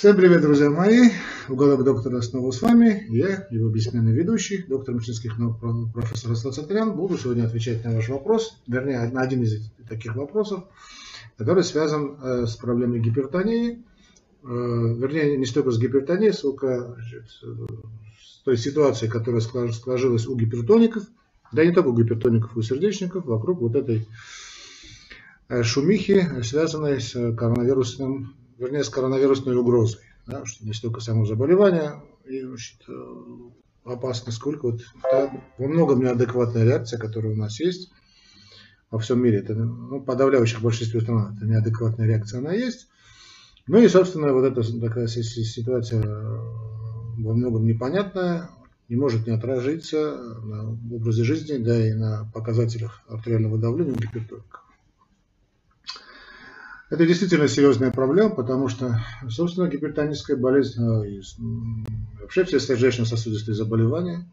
Всем привет, друзья мои! Уголок доктора снова с вами. Я, его бессменный ведущий, доктор медицинских наук профессор Астацатрян. Буду сегодня отвечать на ваш вопрос, вернее, на один из таких вопросов, который связан э, с проблемой гипертонии. Э, вернее, не столько с гипертонией, сколько с той ситуацией, которая сложилась у гипертоников, да не только у гипертоников, у сердечников, вокруг вот этой э, шумихи, связанной с коронавирусным вернее, с коронавирусной угрозой. Да, что не столько само заболевание и значит, э, опасно, сколько вот та, во многом неадекватная реакция, которая у нас есть во всем мире. Это ну, подавляющих большинстве стран это неадекватная реакция, она есть. Ну и, собственно, вот эта такая ситуация э, во многом непонятная, не может не отражиться на образе жизни, да и на показателях артериального давления у гипертоников. Это действительно серьезная проблема, потому что, собственно, гипертоническая болезнь, э, вообще все сердечно-сосудистые заболевания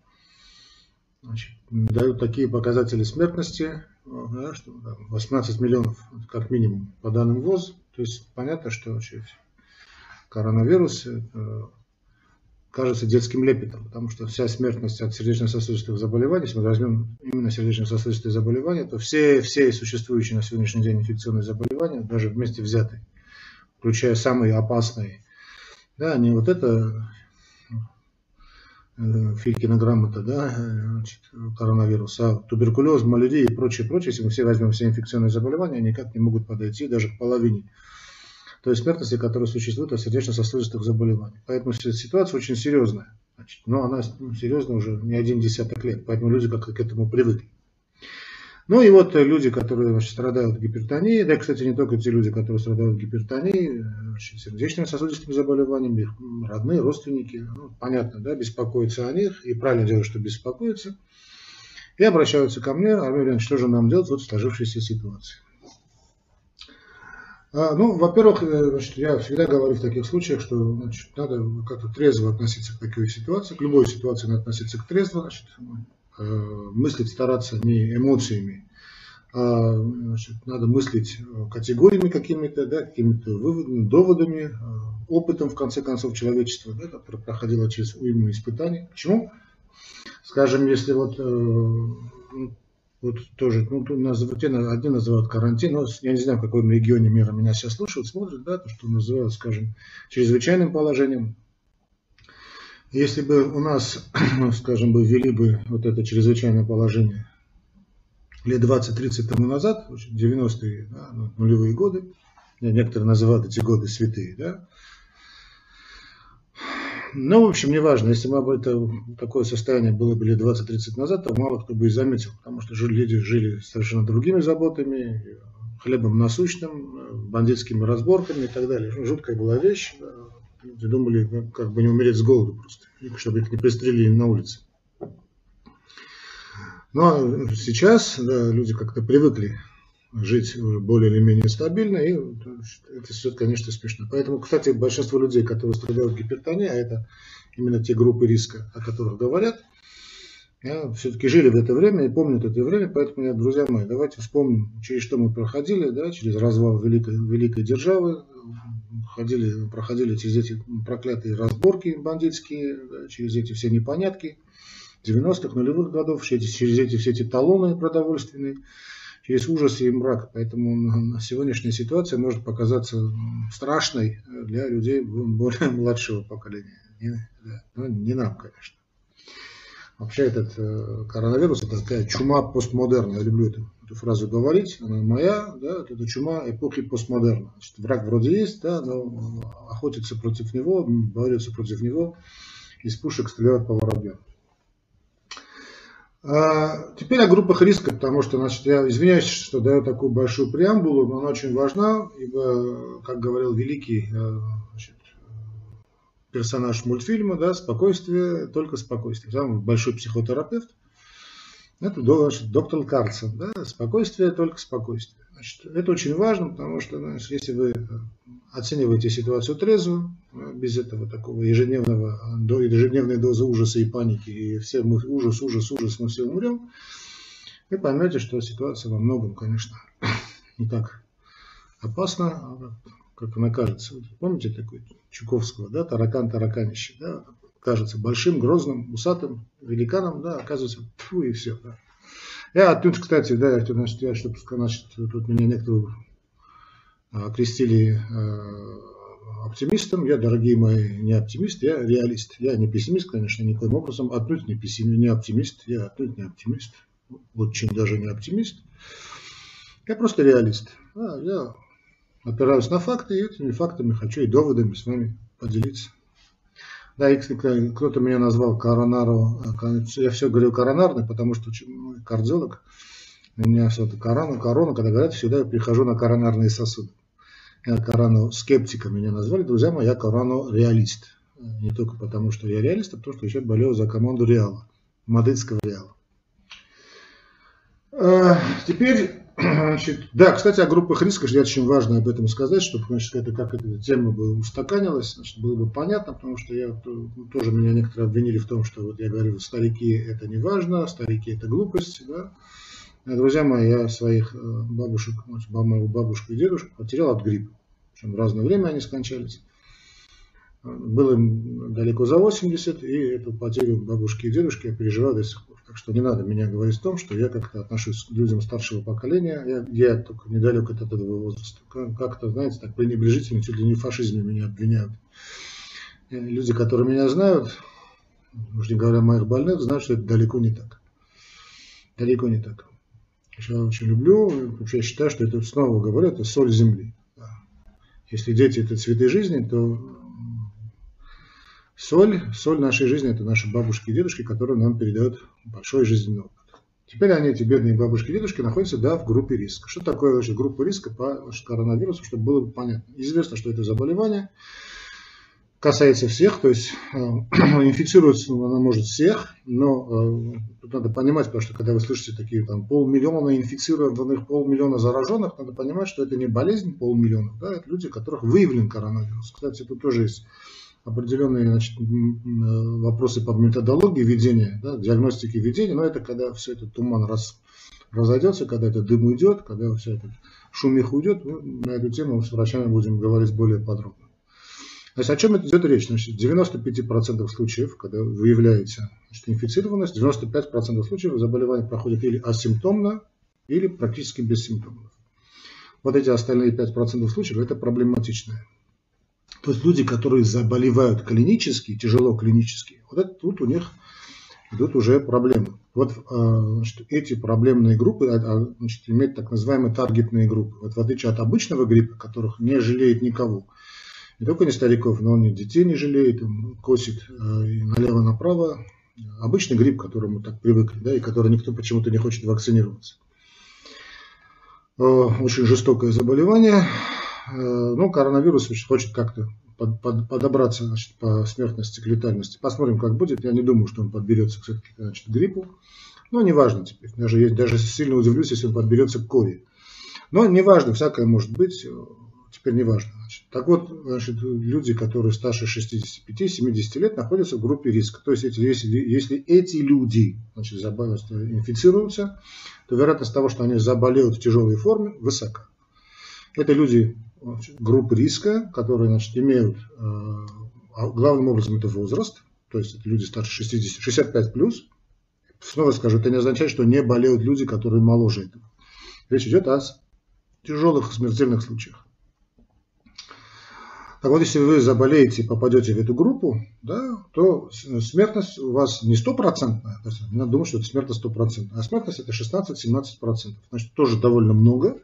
значит, дают такие показатели смертности, э, да, что 18 миллионов как минимум по данным ВОЗ. То есть понятно, что вообще коронавирус кажется детским лепетом, потому что вся смертность от сердечно-сосудистых заболеваний, если мы возьмем именно сердечно-сосудистые заболевания, то все, все существующие на сегодняшний день инфекционные заболевания, даже вместе взятые, включая самые опасные, да, не вот это э, Филькина грамота, да, значит, коронавирус, а туберкулез, малярия и прочее, прочее, если мы все возьмем все инфекционные заболевания, они никак не могут подойти даже к половине той смертности, которая существует от сердечно-сосудистых заболеваний. Поэтому ситуация очень серьезная. Значит, но она серьезна уже не один десяток лет, поэтому люди как-то к этому привыкли. Ну и вот люди, которые значит, страдают гипертонией, да, кстати, не только те люди, которые страдают гипертонией, сердечно-сосудистыми заболеваниями, их родные, родственники, ну, понятно, да, беспокоятся о них, и правильно делают, что беспокоятся, и обращаются ко мне, Армей что же нам делать вот в сложившейся ситуации. А, ну, во-первых, э, значит, я всегда говорю в таких случаях, что значит, надо как-то трезво относиться к такой ситуации, к любой ситуации надо относиться к трезво, значит, э, мыслить стараться не эмоциями, а значит, надо мыслить категориями какими-то, да, какими-то выводами, доводами, э, опытом, в конце концов, человечества, да, которое проходило через уйму испытаний. Почему? Скажем, если вот вот тоже, ну, нас, одни называют карантин, но я не знаю, в каком регионе мира меня сейчас слушают, смотрят, да, то, что называют, скажем, чрезвычайным положением. Если бы у нас, ну, скажем, бы ввели бы вот это чрезвычайное положение лет 20-30 тому назад, 90-е, да, ну, нулевые годы, некоторые называют эти годы святые, да, ну, в общем, неважно, если бы это такое состояние было бы лет 20-30 назад, то мало кто бы и заметил, потому что жили, люди жили совершенно другими заботами, хлебом насущным, бандитскими разборками и так далее. Жуткая была вещь. Люди думали, как бы не умереть с голоду просто, чтобы их не пристрелили на улице. Но ну, а сейчас да, люди как-то привыкли жить более или менее стабильно, и это все, конечно, смешно. Поэтому, кстати, большинство людей, которые страдают гипертонией, а это именно те группы риска, о которых говорят, все-таки жили в это время и помнят это время, поэтому, друзья мои, давайте вспомним, через что мы проходили, да, через развал великой, великой державы, ходили, проходили через эти проклятые разборки бандитские, да, через эти все непонятки 90-х, нулевых годов, через эти все эти талоны продовольственные, через ужас и мрак. Поэтому сегодняшняя ситуация может показаться страшной для людей более младшего поколения. Не, да, ну, не нам, конечно. Вообще этот э, коронавирус это такая чума постмодерна. Я люблю эту, эту фразу говорить. Она моя, да, это чума эпохи постмодерна. Значит, враг вроде есть, да, но охотиться против него, борются против него, из пушек стреляют по воробьям. А, теперь о группах риска, потому что, значит, я извиняюсь, что даю такую большую преамбулу, но она очень важна, ибо, как говорил великий э, значит, персонаж мультфильма, да, спокойствие, только спокойствие. Самый большой психотерапевт, это значит, доктор Карцен, да, спокойствие, только спокойствие. Значит, это очень важно, потому что значит, если вы оцениваете ситуацию трезво, без этого такого ежедневного, до, ежедневной дозы ужаса и паники, и все мы ужас, ужас, ужас, мы все умрем, вы поймете, что ситуация во многом, конечно, не так опасна, как она кажется. Помните такой Чуковского, да, таракан тараканище, да, кажется большим, грозным, усатым великаном, да, оказывается, фу, и все, да. Я отнюдь, кстати, да, значит, я, чтобы, значит, тут меня некоторые окрестили э, оптимистом. Я, дорогие мои, не оптимист, я реалист. Я не пессимист, конечно, никоим образом. Отнюдь не пессимист, не оптимист. Я отнюдь не оптимист. Очень даже не оптимист. Я просто реалист. А, я опираюсь на факты, и этими фактами хочу и доводами с вами поделиться. Да, и кто-то меня назвал коронаро, я все говорю коронарный, потому что кардиолог, у меня это корона, корона, когда говорят, всегда я прихожу на коронарные сосуды. Я корану скептика меня назвали, друзья мои, я корану реалист. Не только потому, что я реалист, а потому что еще болел за команду Реала, мадридского Реала. А, теперь Значит, да, кстати, о группах риска же очень важно об этом сказать, чтобы значит, это, как эта тема бы устаканилась, значит, было бы понятно, потому что я, ну, тоже меня некоторые обвинили в том, что вот я говорю, старики это не важно, старики это глупость. Да? А, друзья мои, я своих э, бабушек, значит, моего бабушку и дедушку потерял от гриппа. Причем в разное время они скончались. Было им далеко за 80, и эту потерю бабушки и дедушки я переживаю до сих пор. Так что не надо меня говорить о том, что я как-то отношусь к людям старшего поколения. Я, я только недалек от этого возраста. Как-то, знаете, так пренебрежительно, чуть ли не в фашизме меня обвиняют. И люди, которые меня знают, уж не говоря о моих больных, знают, что это далеко не так. Далеко не так. Я очень люблю, вообще считаю, что это, снова говорю, это соль земли. Если дети это цветы жизни, то Соль, соль нашей жизни – это наши бабушки и дедушки, которые нам передают большой жизненный опыт. Теперь они, эти бедные бабушки и дедушки, находятся да, в группе риска. Что такое вообще группа риска по значит, коронавирусу, чтобы было бы понятно? Известно, что это заболевание касается всех, то есть э, инфицироваться она может всех, но э, тут надо понимать, потому что когда вы слышите такие там полмиллиона инфицированных, полмиллиона зараженных, надо понимать, что это не болезнь полмиллиона, да, это люди, у которых выявлен коронавирус. Кстати, тут тоже есть определенные значит, вопросы по методологии ведения, да, диагностики ведения, но это когда все этот туман раз, разойдется, когда этот дым уйдет, когда все этот шумих уйдет, ну, на эту тему с врачами будем говорить более подробно. Значит, о чем идет речь? Значит, 95% случаев, когда выявляется значит, инфицированность, 95% случаев заболевание проходит или асимптомно, или практически бессимптомно. Вот эти остальные 5% случаев это проблематичное. То есть люди, которые заболевают клинически, тяжело клинически, вот это, тут у них идут уже проблемы. Вот а, значит, эти проблемные группы а, а, значит, имеют так называемые таргетные группы. Вот в отличие от обычного гриппа, которых не жалеет никого, не только не стариков, но и детей не жалеет, косит и налево-направо. Обычный грипп, к которому так привыкли, да, и который никто почему-то не хочет вакцинироваться. Очень жестокое заболевание. Э, ну, коронавирус хочет как-то под, под, подобраться значит, по смертности, к летальности. Посмотрим, как будет. Я не думаю, что он подберется все-таки значит, к гриппу. Но неважно теперь. Даже, даже сильно удивлюсь, если он подберется к кове. Но неважно, всякое может быть. Теперь неважно. Значит. Так вот, значит, люди, которые старше 65-70 лет, находятся в группе риска. То есть, если, если эти люди значит, инфицируются, то вероятность того, что они заболеют в тяжелой форме, высока. Это люди группы риска, которые значит, имеют, э, а главным образом это возраст, то есть это люди старше 60, 65 плюс. Снова скажу, это не означает, что не болеют люди, которые моложе этого. Речь идет о тяжелых смертельных случаях. Так вот, если вы заболеете и попадете в эту группу, да, то смертность у вас не стопроцентная, не надо думать, что это смертность стопроцентная, а смертность это 16-17%. Значит, тоже довольно много,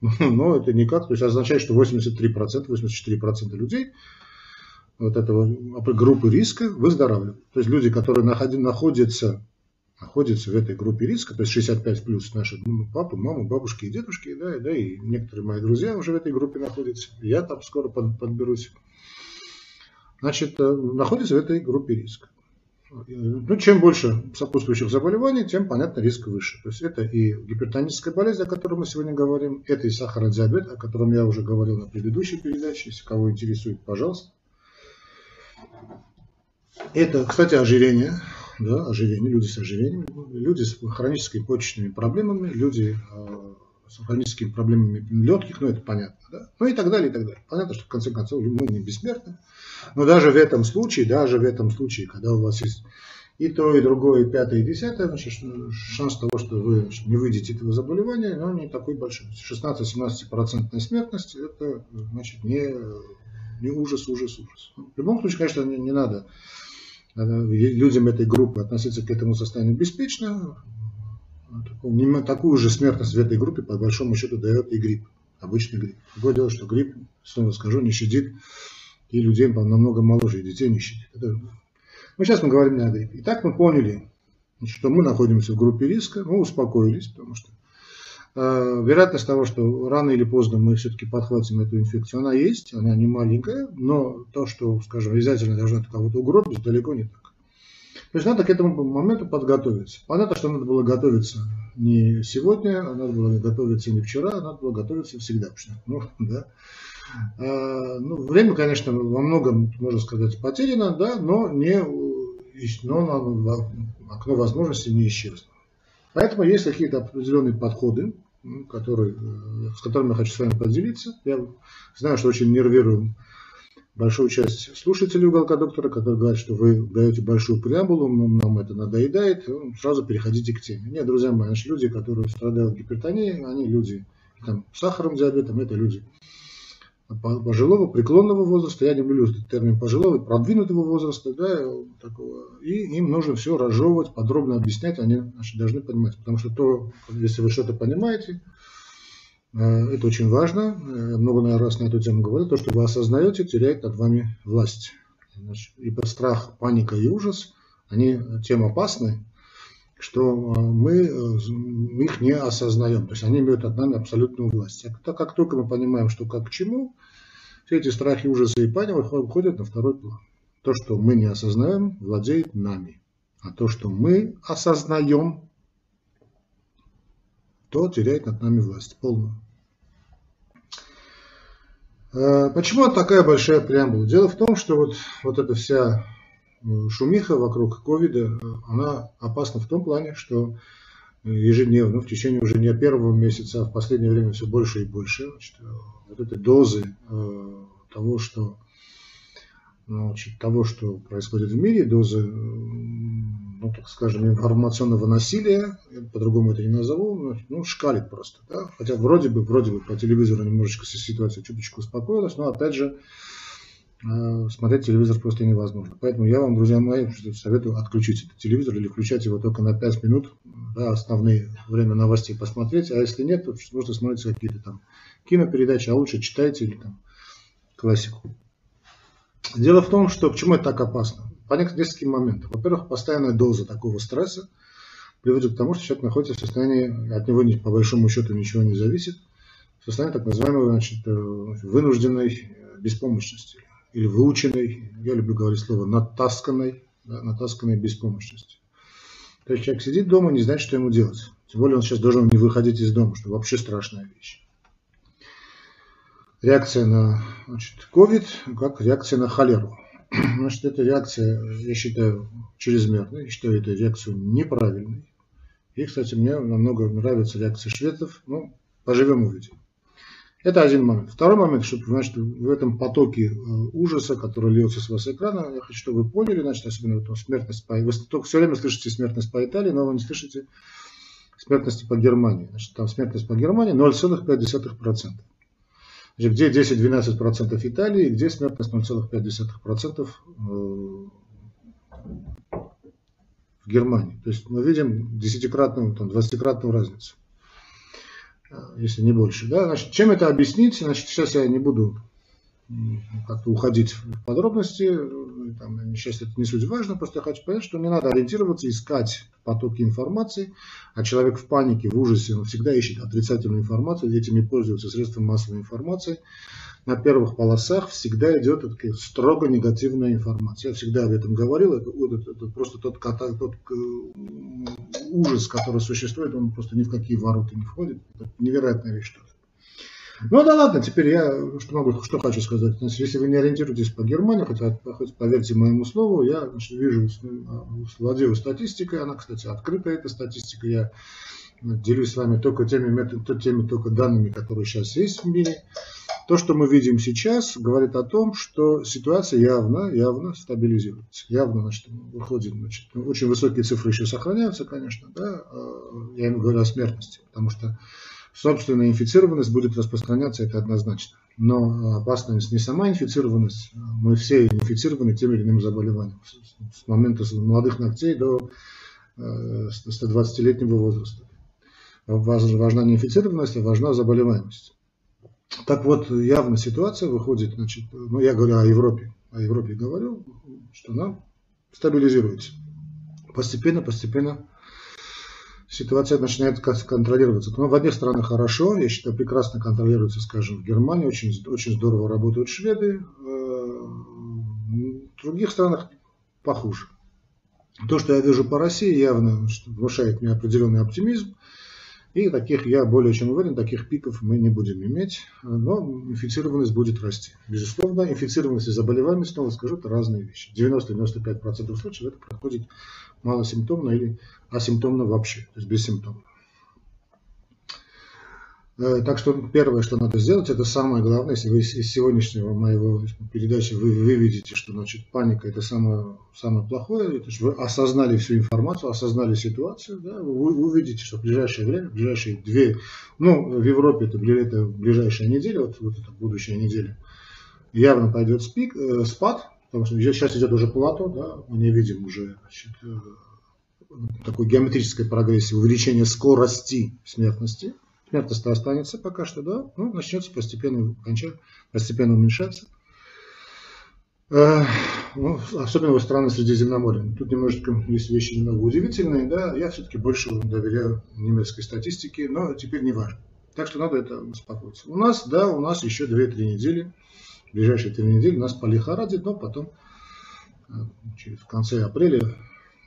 но это никак, то есть означает, что 83%, 84% людей вот этого группы риска выздоравливают. То есть люди, которые находятся, находятся в этой группе риска, то есть 65 плюс наши папы, мамы, бабушки и дедушки, да, да, и некоторые мои друзья уже в этой группе находятся, я там скоро подберусь, значит, э, находятся в этой группе риска. Ну, чем больше сопутствующих заболеваний, тем, понятно, риск выше. То есть это и гипертоническая болезнь, о которой мы сегодня говорим, это и сахарный диабет, о котором я уже говорил на предыдущей передаче. Если кого интересует, пожалуйста. Это, кстати, ожирение. Да, ожирение, люди с ожирением, люди с хроническими почечными проблемами, люди, э, с хроническими проблемами легких, ну это понятно, да? ну и так далее, и так далее. Понятно, что в конце концов мы не бессмертны, но даже в этом случае, даже в этом случае, когда у вас есть и то, и другое, и пятое, и десятое, значит, шанс того, что вы не выйдете этого заболевания, но не такой большой. 16-17% смертность, это значит не, не ужас, ужас, ужас. В любом случае, конечно, не, не надо людям этой группы относиться к этому состоянию беспечно. Такую же смертность в этой группе, по большому счету, дает и грипп, обычный грипп. Другое дело, что грипп, снова скажу, не щадит и людей намного моложе, и детей не щадит. Это но сейчас мы говорим не о гриппе. Итак, мы поняли, что мы находимся в группе риска, мы успокоились, потому что э, вероятность того, что рано или поздно мы все-таки подхватим эту инфекцию, она есть, она не маленькая, но то, что, скажем, обязательно должна кого-то угробить, далеко не так. То есть надо к этому моменту подготовиться. Понятно, что надо было готовиться не сегодня, а надо было готовиться не вчера, а надо было готовиться всегда. Ну, да. А, ну, время, конечно, во многом, можно сказать, потеряно, да, но, не, но окно возможностей не исчезло. Поэтому есть какие-то определенные подходы, которые, э, с которыми я хочу с вами поделиться. Я знаю, что очень нервируем большую часть слушателей уголка доктора, которые говорят, что вы даете большую преамбулу, нам это надоедает, ну, сразу переходите к теме. Нет, друзья мои, значит, люди, которые страдают гипертонией, они люди там, сахаром, диабетом, это люди пожилого, преклонного возраста, я не люблю термин пожилого, продвинутого возраста, да, такого, и им нужно все разжевывать, подробно объяснять, они значит, должны понимать, потому что то, если вы что-то понимаете, э, это очень важно, я много наверное, раз на эту тему говорил, то, что вы осознаете, теряет над вами власть. Ибо страх, паника и ужас, они тем опасны, что э, мы э, их не осознаем. То есть они имеют над нами абсолютную власть. А так как только мы понимаем, что как к чему, все эти страхи, ужасы и паника выходят на второй план. То, что мы не осознаем, владеет нами. А то, что мы осознаем, то теряет над нами власть полную. Э, почему такая большая преамбула? Дело в том, что вот, вот эта вся шумиха вокруг ковида, она опасна в том плане, что ежедневно, в течение уже не первого месяца, а в последнее время все больше и больше, значит, вот этой дозы э, того, что значит, того, что происходит в мире, дозы, ну, так скажем, информационного насилия, по-другому это не назову, ну, шкалит просто. Да? Хотя вроде бы, вроде бы по телевизору немножечко ситуация чуточку успокоилась, но опять же, Э, смотреть телевизор просто невозможно. Поэтому я вам, друзья мои, советую отключить этот телевизор или включать его только на 5 минут, да, основные время новостей посмотреть, а если нет, то можно смотреть какие-то там кинопередачи, а лучше читайте или там классику. Дело в том, что почему это так опасно? По нескольким моментам. Во-первых, постоянная доза такого стресса приводит к тому, что человек находится в состоянии, от него по большому счету ничего не зависит, в состоянии так называемой значит, э, вынужденной беспомощности или выученной, я люблю говорить слово натасканной, да, натасканной беспомощности. То есть человек сидит дома, не знает, что ему делать. Тем более он сейчас должен не выходить из дома, что вообще страшная вещь. Реакция на значит, COVID, как реакция на холеру. Значит, эта реакция, я считаю, чрезмерной, я считаю эту реакцию неправильной. И, кстати, мне намного нравится реакция шведов. Ну, поживем увидим. Это один момент. Второй момент, чтобы значит, в этом потоке э, ужаса, который льется с вас экрана, я хочу, чтобы вы поняли, значит, особенно вот смертность по... Вы только все время слышите смертность по Италии, но вы не слышите смертности по Германии. Значит, там смертность по Германии 0,5%. Где 10-12% Италии, где смертность 0,5% э, в Германии. То есть мы видим десятикратную, там, двадцатикратную разницу если не больше. Да? Значит, чем это объяснить? Значит, сейчас я не буду как-то уходить в подробности, там, сейчас это не суть важно, просто я хочу понять, что не надо ориентироваться, искать потоки информации, а человек в панике, в ужасе, он всегда ищет отрицательную информацию, этими пользуются средства массовой информации. На первых полосах всегда идет такая строго негативная информация. Я всегда об этом говорил, это, это, это просто тот, тот э, ужас, который существует, он просто ни в какие ворота не входит. Это невероятная вещь что-то. Ну да ладно, теперь я что могу, что хочу сказать. Значит, если вы не ориентируетесь по Германии, хотя хоть поверьте моему слову, я значит, вижу, владею статистикой, она, кстати, открытая, эта статистика, я делюсь с вами только теми, метод, теми только данными, которые сейчас есть в мире. То, что мы видим сейчас, говорит о том, что ситуация явно, явно стабилизируется. Явно, значит, выходит, значит, очень высокие цифры еще сохраняются, конечно, да, а, я имею говорю о смертности, потому что собственная инфицированность будет распространяться, это однозначно. Но опасность не сама инфицированность, мы все инфицированы тем или иным заболеванием. С момента молодых ногтей до 120-летнего э, возраста. Важна не инфицированность, а важна заболеваемость. Так вот, явно ситуация выходит, значит, ну я говорю о Европе, о Европе говорю, что она стабилизируется. Постепенно, постепенно ситуация начинает контролироваться. Но в одних странах хорошо, я считаю, прекрасно контролируется, скажем, в Германии, очень, очень здорово работают шведы, э, в других странах похуже. То, что я вижу по России, явно внушает мне определенный оптимизм. И таких, я более чем уверен, таких пиков мы не будем иметь, но инфицированность будет расти. Безусловно, инфицированность и заболеваемость, снова скажу, это разные вещи. 90-95% случаев это проходит малосимптомно или асимптомно вообще, то есть бессимптомно. Э, так что первое, что надо сделать, это самое главное, если вы из сегодняшнего моего передачи вы, вы видите, что значит, паника это самое, самое плохое, то есть вы осознали всю информацию, осознали ситуацию, да, вы увидите, что в ближайшее время, в ближайшие две, ну, в Европе это, это ближайшая неделя, вот, вот это будущая неделя, явно пойдет спик, э, спад, потому что сейчас идет уже плато, да, мы не видим уже значит, э, такой геометрической прогрессии, увеличение скорости смертности, Смертность останется пока что, да, но начнется постепенно, постепенно уменьшаться. Э, ну, особенно в странах Средиземноморья. Тут немножечко есть вещи немного удивительные, да, я все-таки больше доверяю немецкой статистике, но теперь не важно. Так что надо это успокоиться. У нас, да, у нас еще 2-3 недели, ближайшие 3 недели нас полихорадит, но потом э, через в конце апреля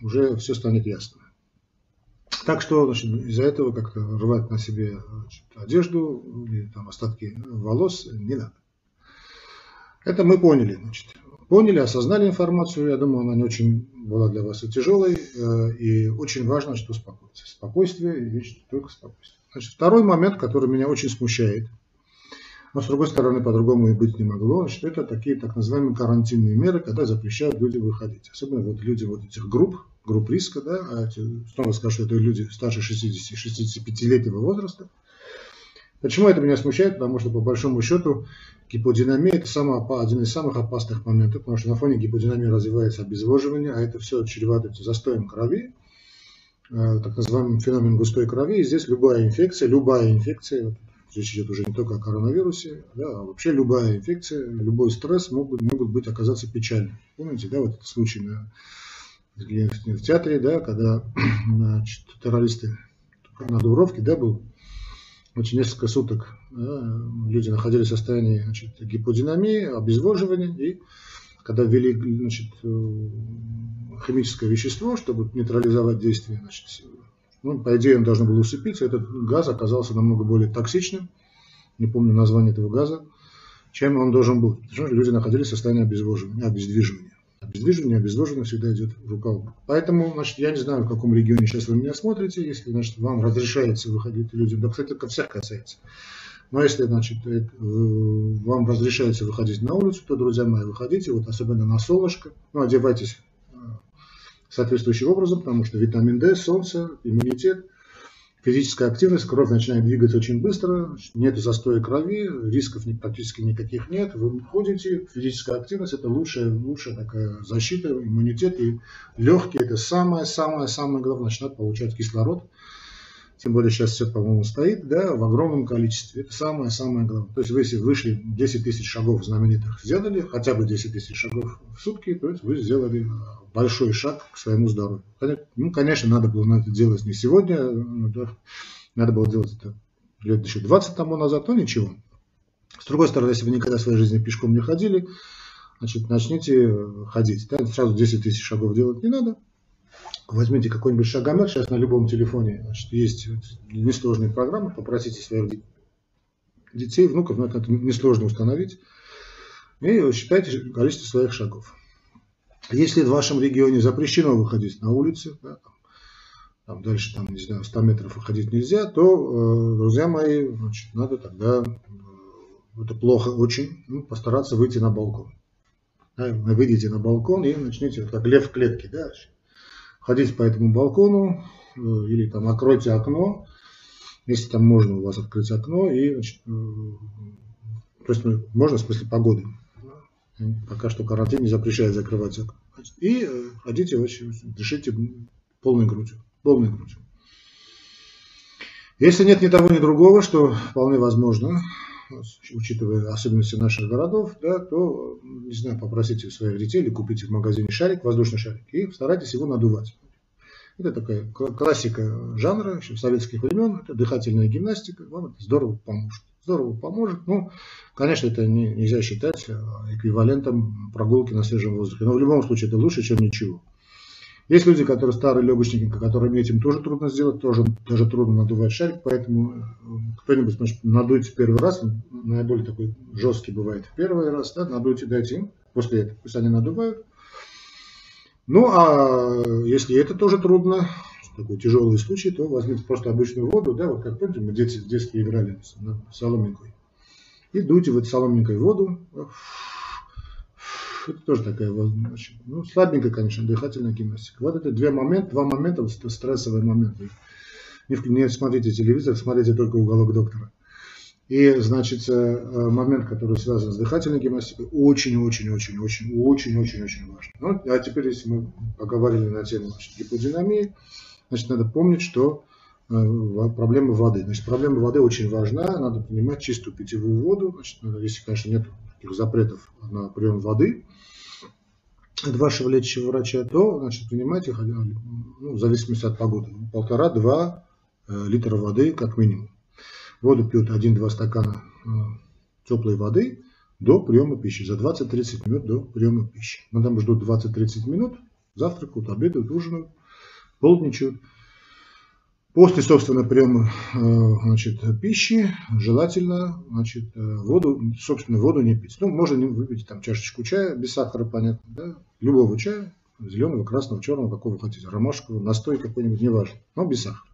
уже все станет ясно. Так что из-за этого как-то рвать на себе значит, одежду или там, остатки волос не надо. Это мы поняли. Значит. Поняли, осознали информацию. Я думаю, она не очень была для вас и тяжелой. Э, и очень важно, что успокоиться. Спокойствие и вещь только спокойствие. Значит, второй момент, который меня очень смущает, но с другой стороны по-другому и быть не могло, что это такие так называемые карантинные меры, когда запрещают людям выходить. Особенно вот люди вот этих групп, групп риска, да, а снова скажу, что это люди старше 60-65-летнего возраста. Почему это меня смущает? Потому что по большому счету гиподинамия это самый, один из самых опасных моментов, потому что на фоне гиподинамии развивается обезвоживание, а это все чревато застоем крови, э, так называемый феномен густой крови. И здесь любая инфекция, любая инфекция, речь идет уже не только о коронавирусе, да, а вообще любая инфекция, любой стресс могут, могут быть оказаться печальными. Помните, да, вот этот случай на в театре, да, когда значит, террористы на Дубровке, да, был, значит, несколько суток да, люди находились в состоянии значит, гиподинамии, обезвоживания, и когда ввели значит, э, химическое вещество, чтобы нейтрализовать действие, значит, ну, по идее он должен был усыпиться, этот газ оказался намного более токсичным, не помню название этого газа, чем он должен был. Люди находились в состоянии обездвиживания. Обездвиживание, обездвиживание всегда идет рука об Поэтому, значит, я не знаю, в каком регионе сейчас вы меня смотрите, если, значит, вам разрешается выходить людям, да, кстати, это всех касается. Но если, значит, э, вам разрешается выходить на улицу, то, друзья мои, выходите, вот особенно на солнышко, ну, одевайтесь соответствующим образом, потому что витамин D, солнце, иммунитет – физическая активность, кровь начинает двигаться очень быстро, нет застоя крови, рисков практически никаких нет. Вы ходите, физическая активность это лучшая, лучшая такая защита, иммунитет и легкие это самое-самое-самое главное, начинают получать кислород. Тем более сейчас все, по-моему, стоит, да, в огромном количестве. Это самое-самое главное. То есть вы, если вышли 10 тысяч шагов знаменитых сделали, хотя бы 10 тысяч шагов в сутки, то есть вы сделали большой шаг к своему здоровью. Ну, конечно, надо было это делать не сегодня, да, надо было делать это лет еще 20 тому назад, но ничего. С другой стороны, если вы никогда в своей жизни пешком не ходили, значит, начните ходить. Да? Сразу 10 тысяч шагов делать не надо. Возьмите какой-нибудь шагомер, сейчас на любом телефоне значит, есть несложные программы, попросите своих детей, внуков, но это несложно установить, и считайте количество своих шагов. Если в вашем регионе запрещено выходить на улицы, да, там дальше, там, не знаю, 100 метров выходить нельзя, то, друзья мои, значит, надо тогда, это плохо очень, ну, постараться выйти на балкон. Да, вы выйдете на балкон и начнете, вот как лев в клетке, да, ходить по этому балкону, или там откройте окно, если там можно у вас открыть окно, и, значит, то есть ну, можно в смысле погоды. Пока что карантин не запрещает закрывать окно. И ходите, очень, дышите полной грудью полной грудью. Если нет ни того, ни другого, что вполне возможно, учитывая особенности наших городов, да, то, не знаю, попросите у своих детей или купите в магазине шарик, воздушный шарик, и старайтесь его надувать. Это такая классика жанра еще советских времен, это дыхательная гимнастика, вам это здорово поможет. Здорово поможет. Ну, конечно, это не, нельзя считать эквивалентом прогулки на свежем воздухе, но в любом случае это лучше, чем ничего. Есть люди, которые старые легочники, которым этим тоже трудно сделать, тоже даже трудно надувать шарик, поэтому э, кто-нибудь может надуйте первый раз, наиболее такой жесткий бывает первый раз, да, надуйте, дайте им, после этого пусть они надувают. Ну, а если это тоже трудно, такой тяжелый случай, то возьмите просто обычную воду, да, вот как помните, мы дети в детстве играли с соломинкой. И дуйте в эту соломинкой воду, это тоже такая очень, ну, слабенькая, конечно, дыхательная гимнастика. Вот это две момента, два момента, стрессовые моменты. Не, не смотрите телевизор, смотрите только уголок доктора. И, значит, э, момент, который связан с дыхательной гимнастикой, очень-очень-очень-очень-очень-очень-очень важен. Ну, а теперь, если мы поговорили на тему значит, гиподинамии, значит, надо помнить, что э, проблема воды. Значит, проблема воды очень важна, надо понимать чистую питьевую воду. Значит, если, конечно, нет таких запретов на прием воды от вашего лечащего врача, то, значит, принимайте, ну, в зависимости от погоды, полтора-два э, литра воды как минимум. Воду пьют 1-2 стакана э, теплой воды до приема пищи, за 20-30 минут до приема пищи. Но там ждут 20-30 минут, завтракают, обедают, ужинают, полдничают. После, собственно, приема э, значит, пищи желательно значит, э, воду, собственно, воду не пить. Ну, можно выпить там чашечку чая, без сахара, понятно, да? любого чая, зеленого, красного, черного, какого вы хотите, ромашкового, настой какой-нибудь, неважно, но без сахара.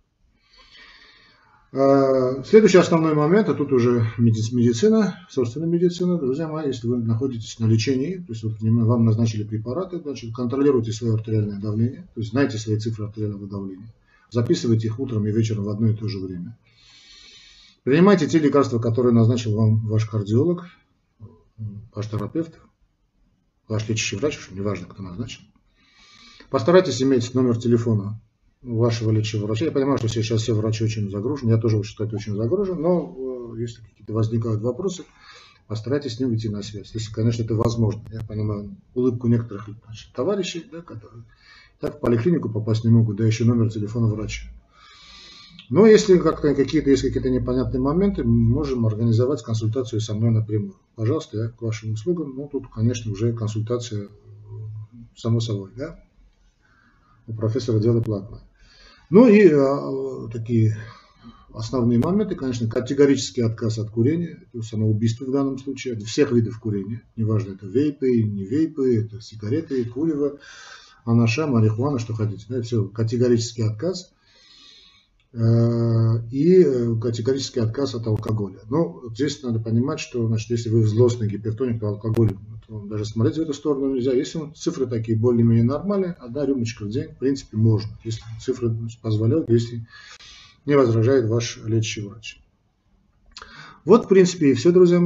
Э, следующий основной момент, а тут уже медицина, собственная медицина. Друзья мои, если вы находитесь на лечении, то есть вам назначили препараты, значит, контролируйте свое артериальное давление, то есть знайте свои цифры артериального давления Записывайте их утром и вечером в одно и то же время. Принимайте те лекарства, которые назначил вам ваш кардиолог, ваш терапевт, ваш лечащий врач, неважно, кто назначил. Постарайтесь иметь номер телефона вашего лечащего врача. Я понимаю, что сейчас все врачи очень загружены, я тоже, кстати, очень загружен, но э, если какие-то возникают вопросы, постарайтесь с ним выйти на связь, если, конечно, это возможно. Я понимаю улыбку некоторых товарищей, да, которые так в поликлинику попасть не могут, да еще номер телефона врача. Но если как-то какие-то есть какие-то непонятные моменты, мы можем организовать консультацию со мной напрямую. Пожалуйста, я к вашим услугам. Ну, тут, конечно, уже консультация само собой, да? У профессора дело платное. Ну и а, такие основные моменты, конечно, категорический отказ от курения, самоубийство в данном случае, от всех видов курения, неважно, это вейпы, не вейпы, это сигареты, курево, анаша, марихуана, что хотите. Да, все, категорический отказ э, и э, категорический отказ от алкоголя. Но здесь надо понимать, что значит, если вы злостный гипертоник, то алкоголь то даже смотреть в эту сторону нельзя. Если цифры такие более-менее нормальные, одна рюмочка в день, в принципе, можно. Если цифры позволяют, если не возражает ваш лечащий врач. Вот, в принципе, и все, друзья.